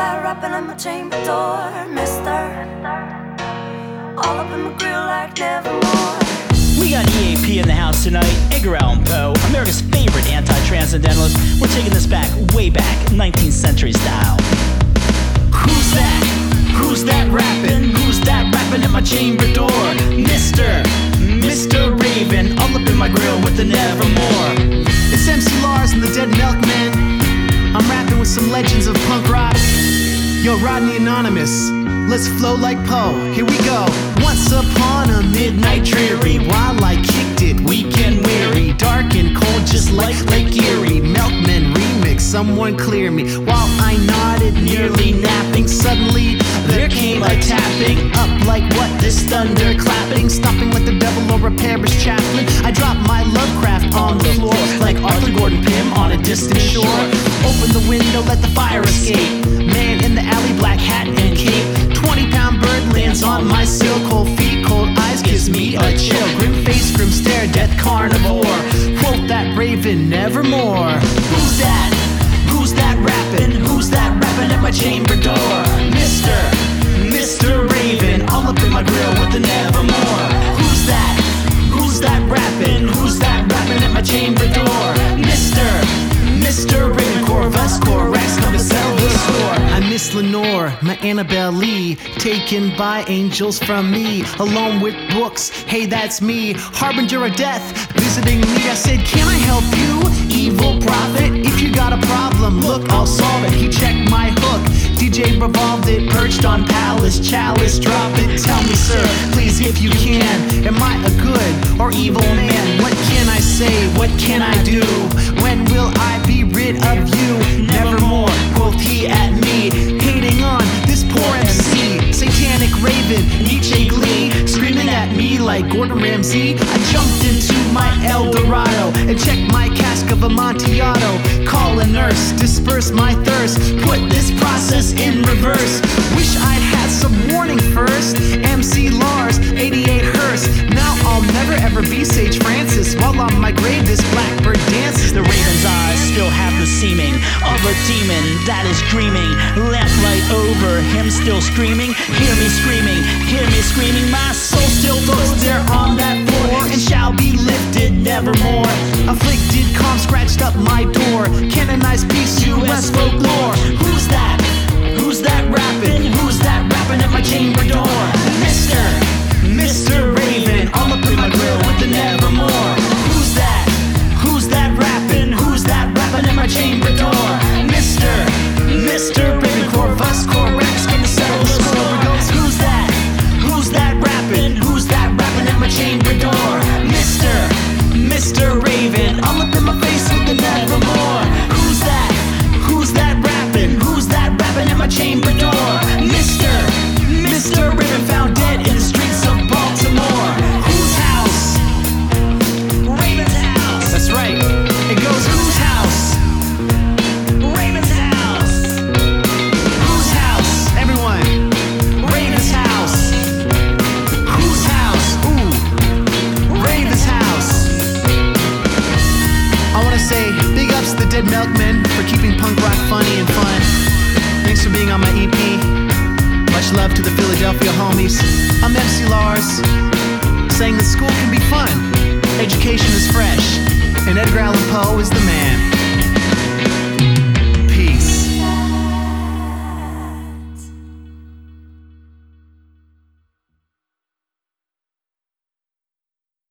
rapping my chamber door, mister? All up in my grill like nevermore. We got EAP in the house tonight, Edgar Allan Poe, America's favorite anti-transcendentalist. We're taking this back, way back, 19th century style. Who's that? Who's that rapping? Who's that rapping at my chamber door? Mister, Mr. Raven, all up in my grill with the nevermore. It's MC Lars and the Dead Milkmen. I'm rapping with some legends of punk. Yo, Rodney Anonymous, let's flow like Poe. Here we go. Once upon a midnight dreary, while I kicked it, weekend weary, dark and cold, just like Lake Erie. Milkmen remix, someone clear me. While I nodded, nearly napping, suddenly there came a tapping up like what? This thunder clapping, stopping like the devil or a parish chaplain. I dropped my Lovecraft on the floor like Arthur Gordon Pym on a distant shore. Open the window, let the fire escape. Death carnivore. Quote that raven, nevermore. Who's that? Who's that rapping? Who's that rapping at my chamber door? Annabel Lee, taken by angels from me, alone with books. Hey, that's me, harbinger of death, visiting me. I said, Can I help you, evil prophet? If you got a problem, look, I'll solve it. He checked my hook, DJ revolved it, perched on Pallas, chalice, drop it. Tell me, sir, please, if you can, am I a good or evil man? What can I say? What can I do? When will I be rid of you? Nevermore, of Amontillado. Call a nurse, disperse my thirst, put this process in reverse. Wish I'd had some warning first. MC Lars, 88 Hearst. Now I'll never ever be Sage Francis. While on my grave, this blackbird dances. The raven's eyes still have the seeming of a demon that is dreaming. Lamplight over him, still screaming. Hear me screaming, hear me screaming. My soul still looks there on that floor and shall be lifted nevermore. Afflicted calm scratched up my door. Canonized peace, U.S. folklore. Who's that? Who's that rapping? Who's that rapping at my chamber door? Mister, Mr. Raven, all up in my grill with the nevermore. Who's that? Who's that rapping? Who's that rapping at my chamber door? Mister, Mr. Love to the Philadelphia homies. I'm MC Lars, saying that school can be fun, education is fresh, and Edgar Allan Poe is the man.